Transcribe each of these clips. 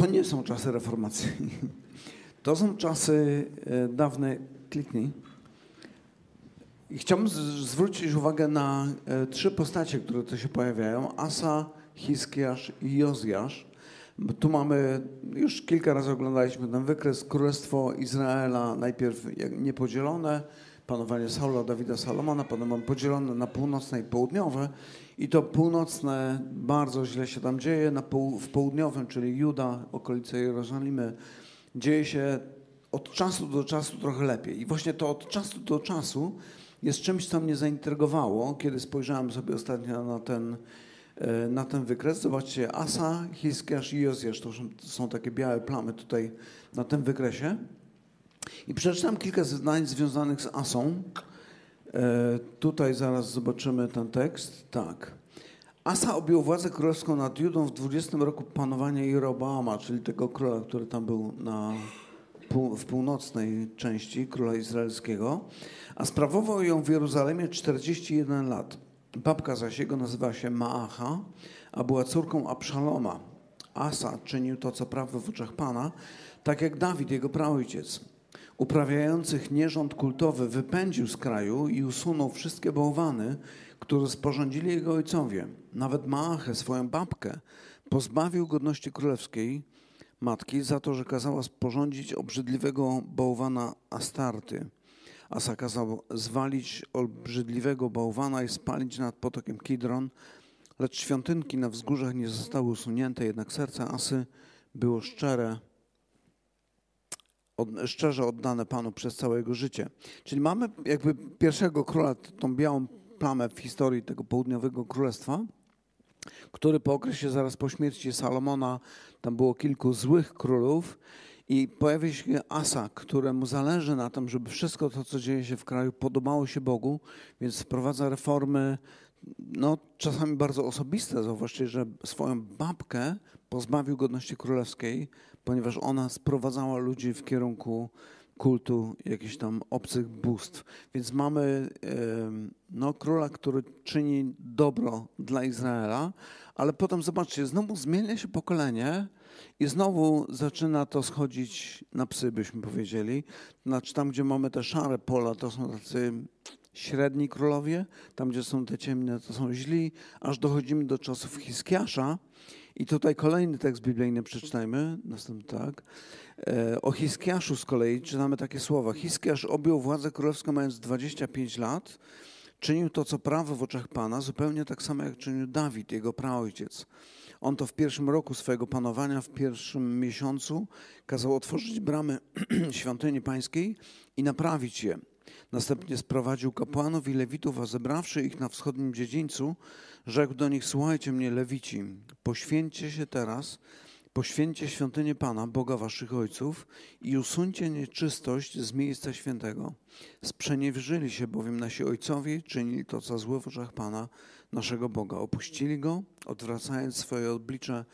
To nie są czasy reformacji. To są czasy e, dawne. Kliknij. Chciałbym zwrócić uwagę na e, trzy postacie, które tu się pojawiają. Asa, Hiskiasz i Jozjasz. Tu mamy, już kilka razy oglądaliśmy ten wykres, Królestwo Izraela najpierw niepodzielone, panowanie Saula, Dawida, Salomona, potem mamy podzielone na północne i południowe i to północne bardzo źle się tam dzieje, na pół, w południowym, czyli Juda, okolice Jerozolimy, dzieje się od czasu do czasu trochę lepiej. I właśnie to od czasu do czasu jest czymś, co mnie zaintrygowało, kiedy spojrzałem sobie ostatnio na ten, e, na ten wykres. Zobaczcie, Asa, Hiskiasz i Jozjasz, to są takie białe plamy tutaj na tym wykresie. I przeczytam kilka zdań związanych z Asą. E, tutaj zaraz zobaczymy ten tekst. Tak. Asa objął władzę królewską nad Judą w 20 roku panowania Jeroboama, czyli tego króla, który tam był na, w północnej części króla izraelskiego, a sprawował ją w Jeruzalemie 41 lat. Babka zaś jego nazywa się Maacha, a była córką Abszaloma. Asa czynił to, co prawe w oczach Pana, tak jak Dawid, jego praojciec uprawiających nierząd kultowy wypędził z kraju i usunął wszystkie bałwany, które sporządzili jego ojcowie. Nawet Maachę, swoją babkę, pozbawił godności królewskiej matki za to, że kazała sporządzić obrzydliwego bałwana Astarty. Asa kazał zwalić obrzydliwego bałwana i spalić nad potokiem Kidron, lecz świątynki na wzgórzach nie zostały usunięte, jednak serce Asy było szczere od, szczerze oddane Panu przez całe jego życie. Czyli mamy jakby pierwszego króla, tą białą plamę w historii tego południowego królestwa, który po okresie zaraz po śmierci Salomona, tam było kilku złych królów i pojawia się Asa, któremu zależy na tym, żeby wszystko to, co dzieje się w kraju, podobało się Bogu, więc wprowadza reformy, no czasami bardzo osobiste. Zauważcie, że swoją babkę pozbawił godności królewskiej, ponieważ ona sprowadzała ludzi w kierunku kultu jakichś tam obcych bóstw. Więc mamy no, króla, który czyni dobro dla Izraela, ale potem zobaczcie, znowu zmienia się pokolenie i znowu zaczyna to schodzić na psy, byśmy powiedzieli. Znaczy tam, gdzie mamy te szare pola, to są tacy średni królowie, tam, gdzie są te ciemne, to są źli, aż dochodzimy do czasów Hiskiasza, i tutaj kolejny tekst biblijny przeczytajmy, następny tak. E, o Hiskiaszu z kolei czytamy takie słowa. Hiskiasz objął władzę królewską mając 25 lat. Czynił to, co prawo w oczach Pana, zupełnie tak samo jak czynił Dawid, jego praojciec. On to w pierwszym roku swojego panowania, w pierwszym miesiącu, kazał otworzyć bramy świątyni pańskiej i naprawić je. Następnie sprowadził kapłanów i lewitów, a zebrawszy ich na wschodnim dziedzińcu, rzekł do nich: Słuchajcie mnie, lewici, poświęćcie się teraz, poświęćcie świątynię Pana, Boga waszych ojców i usuńcie nieczystość z miejsca świętego. Sprzeniewierzyli się bowiem nasi ojcowie, czynili to, co złe w oczach Pana, naszego Boga. Opuścili Go, odwracając swoje oblicze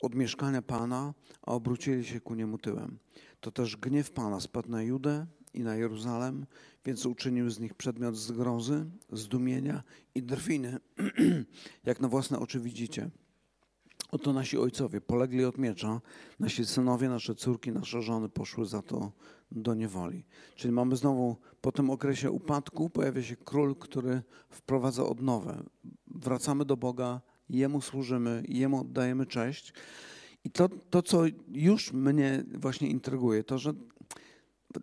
od mieszkania Pana, a obrócili się ku niemu tyłem. To też gniew Pana spadł na Judę i na Jeruzalem, więc uczynił z nich przedmiot zgrozy, zdumienia i drwiny, jak na własne oczy widzicie. Oto nasi ojcowie polegli od miecza, nasi synowie, nasze córki, nasze żony poszły za to do niewoli. Czyli mamy znowu po tym okresie upadku pojawia się król, który wprowadza odnowę. Wracamy do Boga, Jemu służymy, Jemu oddajemy cześć. I to, to, co już mnie właśnie intryguje, to, że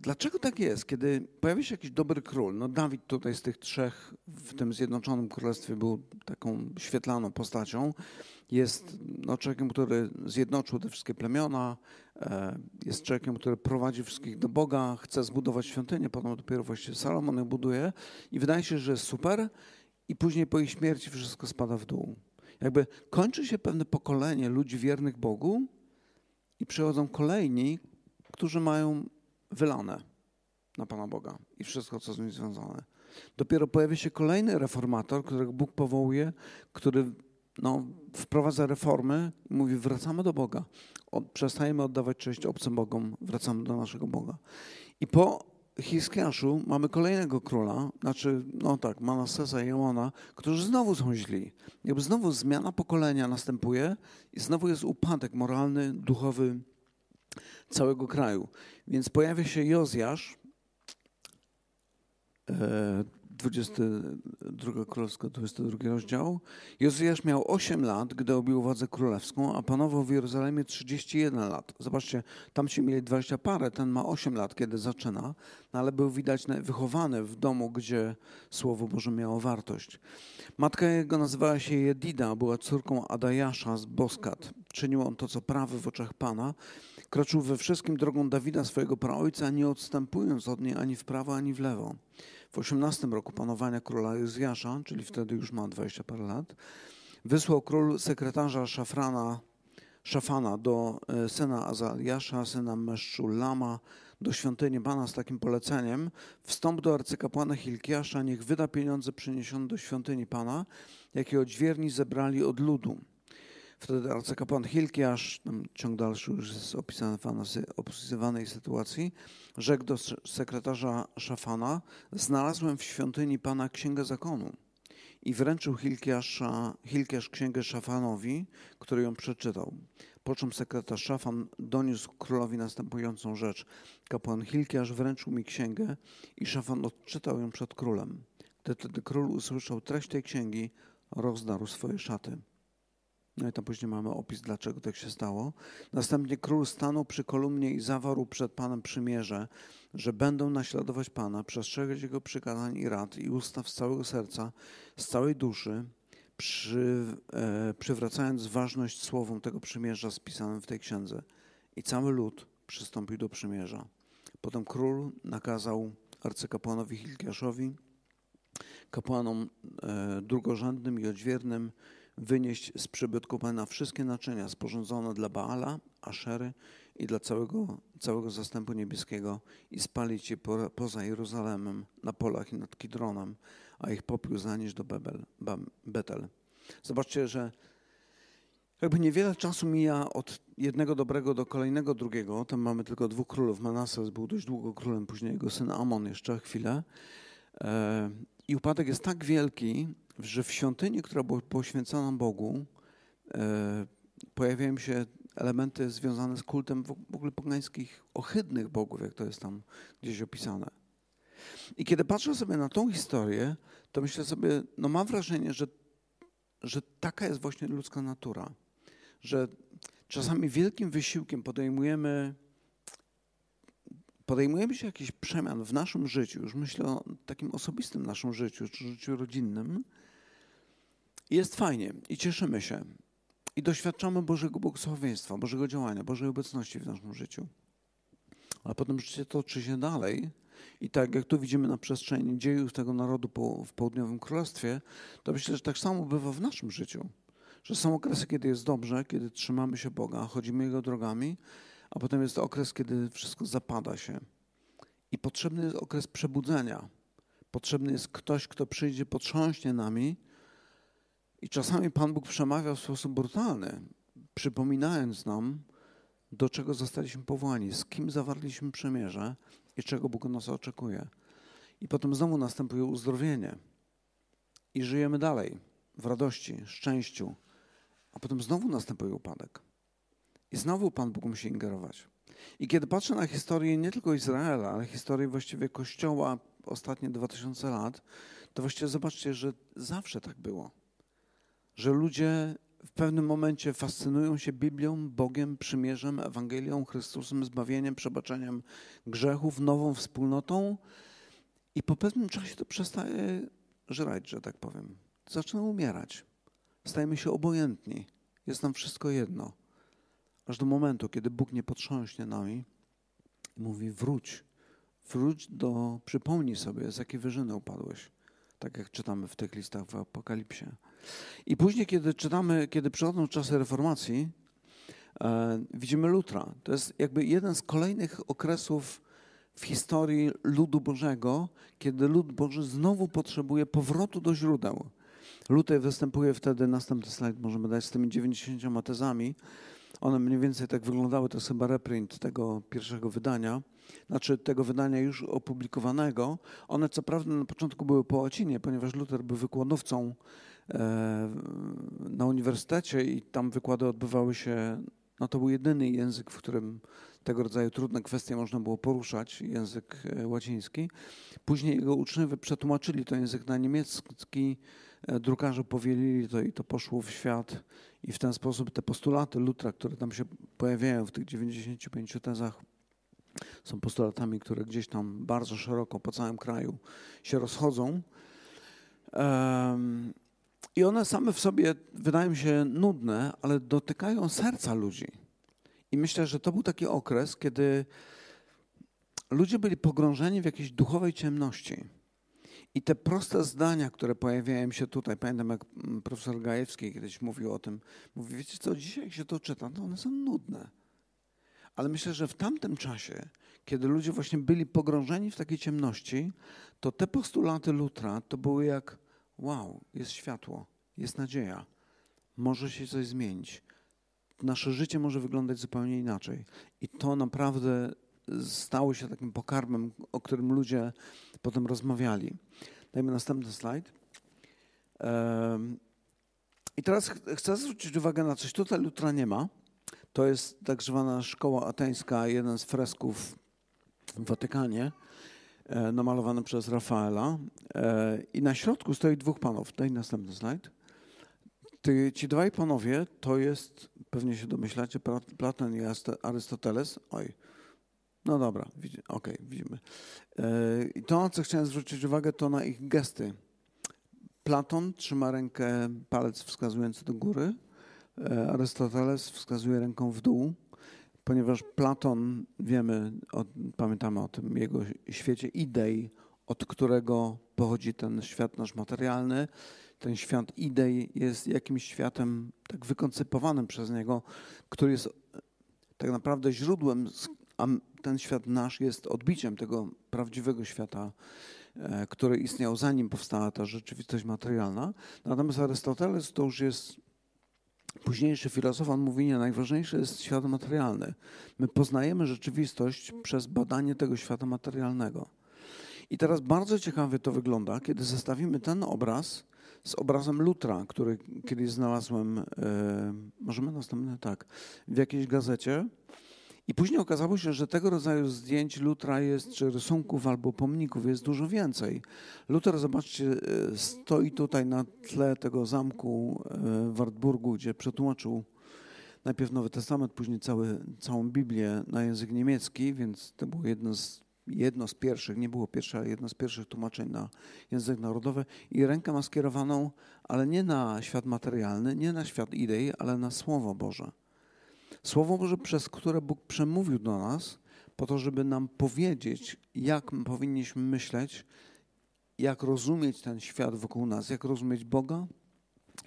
Dlaczego tak jest, kiedy pojawia się jakiś dobry król? No Dawid tutaj z tych trzech w tym Zjednoczonym Królestwie był taką świetlaną postacią. Jest no, człowiekiem, który zjednoczył te wszystkie plemiona, e, jest człowiekiem, który prowadzi wszystkich do Boga, chce zbudować świątynię, potem dopiero właściwie Salomon ją buduje i wydaje się, że jest super i później po ich śmierci wszystko spada w dół. Jakby kończy się pewne pokolenie ludzi wiernych Bogu i przychodzą kolejni, którzy mają wylane na Pana Boga i wszystko, co z nim związane. Dopiero pojawia się kolejny reformator, którego Bóg powołuje, który no, wprowadza reformy i mówi: wracamy do Boga. Od, przestajemy oddawać cześć obcym Bogom, wracamy do naszego Boga. I po Hiskiaszu mamy kolejnego króla, znaczy, no tak, Manassesa i Jemona, którzy znowu są źli. Jakby znowu zmiana pokolenia następuje i znowu jest upadek moralny, duchowy całego kraju. Więc pojawia się Jozjasz, 22 Królewska, 22 rozdział. Jozjasz miał 8 lat, gdy objął władzę królewską, a panował w Jerozolimie 31 lat. Zobaczcie, tam się mieli 20 parę, ten ma 8 lat, kiedy zaczyna, no ale był widać wychowany w domu, gdzie Słowo Boże miało wartość. Matka jego nazywała się Jedida, była córką Adajasza z Boskat. Czynił on to, co prawy w oczach Pana. Kroczył we wszystkim drogą Dawida, swojego praojca, nie odstępując od niej ani w prawo, ani w lewo. W 18 roku panowania króla Jozjasza, czyli wtedy już ma 20 parę lat, wysłał król sekretarza Szafrana, Szafana do e, syna Azaliasza, syna Meszczulama, do świątyni Pana z takim poleceniem, wstąp do arcykapłana Hilkiasza, niech wyda pieniądze przyniesione do świątyni Pana, jakie odźwierni zebrali od ludu. Wtedy arcykapłan Hilkiasz, ciąg dalszy już jest opisany w opisywanej sytuacji, rzekł do sekretarza Szafana, znalazłem w świątyni Pana Księgę Zakonu i wręczył Hilkiasza, Hilkiasz księgę Szafanowi, który ją przeczytał. Po czym sekretarz Szafan doniósł królowi następującą rzecz. Kapłan Hilkiasz wręczył mi księgę i Szafan odczytał ją przed królem. Wtedy król usłyszał treść tej księgi, rozdarł swoje szaty. No i tam później mamy opis, dlaczego tak się stało. Następnie król stanął przy kolumnie i zawarł przed Panem przymierze, że będą naśladować Pana, przestrzegać Jego przykazań i rad i ustaw z całego serca, z całej duszy, przy, e, przywracając ważność słowom tego przymierza spisanym w tej księdze. I cały lud przystąpił do przymierza. Potem król nakazał arcykapłanowi Hilkiaszowi, kapłanom e, drugorzędnym i odźwiernym, wynieść z przybytku Pana wszystkie naczynia sporządzone dla Baala, Aszery i dla całego, całego zastępu niebieskiego i spalić je po, poza Jerozolimem na polach i nad Kidronem, a ich popiół zanieść do Bebel, Betel. Zobaczcie, że jakby niewiele czasu mija od jednego dobrego do kolejnego drugiego. Tam mamy tylko dwóch królów. Manases był dość długo królem, później jego syn Amon jeszcze chwilę. E, I upadek jest tak wielki, że w świątyni, która była poświęcona Bogu, e, pojawiają się elementy związane z kultem w ogóle pogańskich, ohydnych bogów, jak to jest tam gdzieś opisane. I kiedy patrzę sobie na tą historię, to myślę sobie, no mam wrażenie, że, że taka jest właśnie ludzka natura, że czasami wielkim wysiłkiem podejmujemy podejmujemy się jakichś przemian w naszym życiu, już myślę o takim osobistym naszym życiu, czy życiu rodzinnym, jest fajnie i cieszymy się. I doświadczamy Bożego błogosławieństwa, Bożego działania, Bożej obecności w naszym życiu. Ale potem życie toczy się dalej. I tak jak tu widzimy na przestrzeni dziejów tego narodu po, w południowym królestwie, to myślę, że tak samo bywa w naszym życiu. Że są okresy, kiedy jest dobrze, kiedy trzymamy się Boga, chodzimy Jego drogami, a potem jest okres, kiedy wszystko zapada się. I potrzebny jest okres przebudzenia. Potrzebny jest ktoś, kto przyjdzie, potrząśnie nami i czasami Pan Bóg przemawia w sposób brutalny, przypominając nam, do czego zostaliśmy powołani, z kim zawarliśmy przemierze i czego Bóg od nas oczekuje. I potem znowu następuje uzdrowienie. I żyjemy dalej w radości, szczęściu, a potem znowu następuje upadek. I znowu Pan Bóg musi ingerować. I kiedy patrzę na historię nie tylko Izraela, ale historię właściwie Kościoła ostatnie 2000 lat, to właściwie zobaczcie, że zawsze tak było że ludzie w pewnym momencie fascynują się Biblią, Bogiem, przymierzem, Ewangelią, Chrystusem, zbawieniem, przebaczeniem grzechów, nową wspólnotą i po pewnym czasie to przestaje żrać, że tak powiem. Zaczyna umierać. Stajemy się obojętni. Jest nam wszystko jedno. Aż do momentu, kiedy Bóg nie potrząśnie nami i mówi wróć, wróć do, przypomnij sobie, z jakiej wyżyny upadłeś tak jak czytamy w tych listach w Apokalipsie. I później, kiedy czytamy, kiedy przychodzą czasy reformacji, e, widzimy Lutra. To jest jakby jeden z kolejnych okresów w historii ludu Bożego, kiedy lud Boży znowu potrzebuje powrotu do źródeł. Luther występuje wtedy, następny slajd możemy dać, z tymi 90 tezami. One mniej więcej tak wyglądały, to jest chyba reprint tego pierwszego wydania znaczy tego wydania już opublikowanego. One co prawda na początku były po łacinie, ponieważ Luther był wykładowcą e, na uniwersytecie i tam wykłady odbywały się No to był jedyny język, w którym tego rodzaju trudne kwestie można było poruszać, język e, łaciński. Później jego uczniowie przetłumaczyli to język na niemiecki, drukarze powielili to i to poszło w świat i w ten sposób te postulaty Lutra, które tam się pojawiają w tych 95 tezach, są postulatami, które gdzieś tam bardzo szeroko po całym kraju się rozchodzą. I one same w sobie wydają się nudne, ale dotykają serca ludzi. I myślę, że to był taki okres, kiedy ludzie byli pogrążeni w jakiejś duchowej ciemności. I te proste zdania, które pojawiają się tutaj, pamiętam jak mm, profesor Gajewski kiedyś mówił o tym, mówi, wiecie co, dzisiaj jak się to czyta, to one są nudne. Ale myślę, że w tamtym czasie, kiedy ludzie właśnie byli pogrążeni w takiej ciemności, to te postulaty Lutra to były jak wow, jest światło, jest nadzieja, może się coś zmienić. Nasze życie może wyglądać zupełnie inaczej. I to naprawdę stało się takim pokarmem, o którym ludzie potem rozmawiali. Dajmy następny slajd. I teraz chcę zwrócić uwagę na coś. Tutaj Lutra nie ma. To jest tak zwana szkoła ateńska, jeden z fresków w Watykanie, e, namalowany przez Rafaela. E, I na środku stoi dwóch panów. Daj następny slajd. ci dwaj panowie to jest, pewnie się domyślacie, Platon i Arystoteles. Oj, no dobra, okej, okay, widzimy. E, I to, co chciałem zwrócić uwagę, to na ich gesty. Platon trzyma rękę, palec wskazujący do góry, e, Arystoteles wskazuje ręką w dół, ponieważ Platon, wiemy, pamiętamy o tym jego świecie idei, od którego pochodzi ten świat nasz materialny. Ten świat idei jest jakimś światem tak wykoncypowanym przez niego, który jest tak naprawdę źródłem, a ten świat nasz jest odbiciem tego prawdziwego świata, e, który istniał zanim powstała ta rzeczywistość materialna. Natomiast Arystoteles to już jest późniejszy filozof, on mówi, nie, najważniejszy jest świat materialny. My poznajemy rzeczywistość przez badanie tego świata materialnego. I teraz bardzo ciekawie to wygląda, kiedy zestawimy ten obraz z obrazem Lutra, który kiedyś znalazłem, e, możemy następny, tak, w jakiejś gazecie. I później okazało się, że tego rodzaju zdjęć Lutra jest, czy rysunków albo pomników jest dużo więcej. Luther, zobaczcie, e, stoi tutaj na tle tego zamku e, w Wartburgu, gdzie przetłumaczył najpierw Nowy Testament, później cały, całą Biblię na język niemiecki, więc to było jedno z, jedno z pierwszych, nie było pierwsze, ale jedno z pierwszych tłumaczeń na język narodowy. I rękę ma skierowaną, ale nie na świat materialny, nie na świat idei, ale na Słowo Boże. Słowo Boże, przez które Bóg przemówił do nas, po to, żeby nam powiedzieć, jak powinniśmy myśleć, jak rozumieć ten świat wokół nas, jak rozumieć Boga,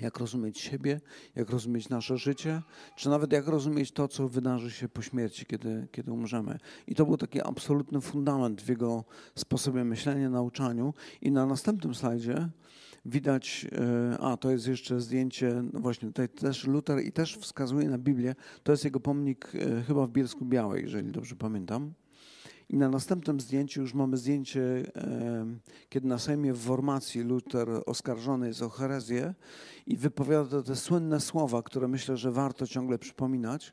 jak rozumieć siebie, jak rozumieć nasze życie, czy nawet jak rozumieć to, co wydarzy się po śmierci, kiedy, kiedy umrzemy. I to był taki absolutny fundament w jego sposobie myślenia, nauczaniu. I na następnym slajdzie widać, e, a to jest jeszcze zdjęcie, no właśnie tutaj też Luther i też wskazuje na Biblię, to jest jego pomnik e, chyba w Bielsku Białej, jeżeli dobrze pamiętam. I na następnym zdjęciu już mamy zdjęcie, e, kiedy na Sejmie w formacji Luther oskarżony jest o herezję i wypowiada te słynne słowa, które myślę, że warto ciągle przypominać.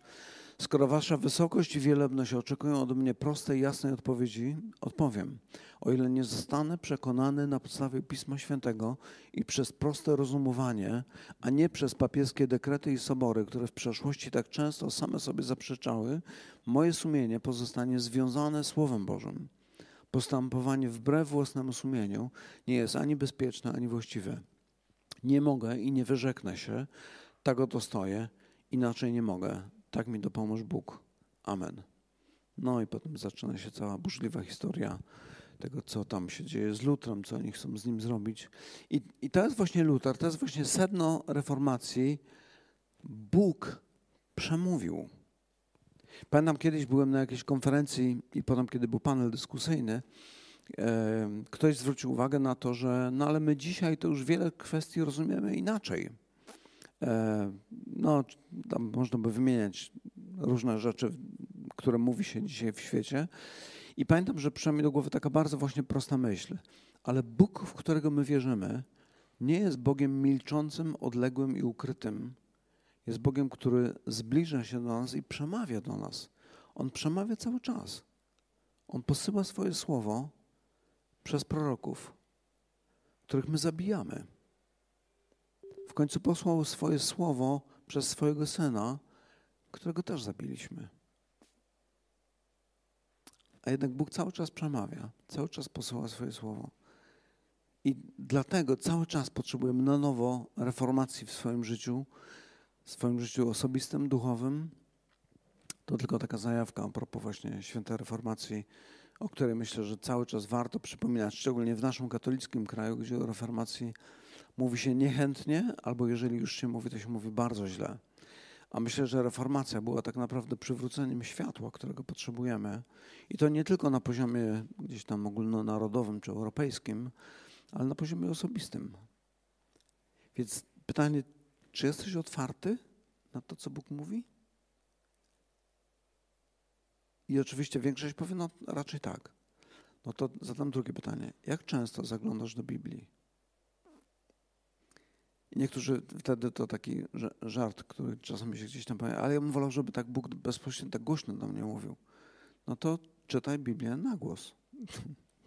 Skoro wasza wysokość i wielebność oczekują ode mnie prostej, jasnej odpowiedzi, odpowiem. O ile nie zostanę przekonany na podstawie Pisma Świętego i przez proste rozumowanie, a nie przez papieskie dekrety i sobory, które w przeszłości tak często same sobie zaprzeczały, moje sumienie pozostanie związane Słowem Bożym. Postępowanie wbrew własnemu sumieniu nie jest ani bezpieczne, ani właściwe. Nie mogę i nie wyrzeknę się, tak oto stoję, inaczej nie mogę tak mi dopomóż Bóg. Amen. No i potem zaczyna się cała burzliwa historia tego, co tam się dzieje z Lutrem, co oni chcą z nim zrobić. I, I to jest właśnie Luther, to jest właśnie sedno reformacji. Bóg przemówił. Pamiętam kiedyś byłem na jakiejś konferencji i potem, kiedy był panel dyskusyjny, ktoś zwrócił uwagę na to, że no ale my dzisiaj to już wiele kwestii rozumiemy inaczej. E, no, tam można by wymieniać różne rzeczy, które mówi się dzisiaj w świecie. I pamiętam, że przyszła mi do głowy taka bardzo właśnie prosta myśl. Ale Bóg, w którego my wierzymy, nie jest Bogiem milczącym, odległym i ukrytym. Jest Bogiem, który zbliża się do nas i przemawia do nas. On przemawia cały czas. On posyła swoje słowo przez proroków, których my zabijamy. W końcu posłał swoje słowo przez swojego syna, którego też zabiliśmy. A jednak Bóg cały czas przemawia, cały czas posyła swoje słowo. I dlatego cały czas potrzebujemy na nowo reformacji w swoim życiu, w swoim życiu osobistym, duchowym. To tylko taka zajawka a propos właśnie świętej reformacji, o której myślę, że cały czas warto przypominać, szczególnie w naszym katolickim kraju, gdzie o reformacji mówi się niechętnie, albo jeżeli już się mówi, to się mówi bardzo źle. A myślę, że reformacja była tak naprawdę przywróceniem światła, którego potrzebujemy. I to nie tylko na poziomie gdzieś tam ogólnonarodowym czy europejskim, ale na poziomie osobistym. Więc pytanie, czy jesteś otwarty na to, co Bóg mówi? I oczywiście większość powie, no raczej tak. No to zadam drugie pytanie. Jak często zaglądasz do Biblii? Niektórzy wtedy to taki żart, który czasami się gdzieś tam powie, ale ja bym wolał, żeby tak Bóg bezpośrednio, tak głośno do mnie mówił. No to czytaj Biblię na głos.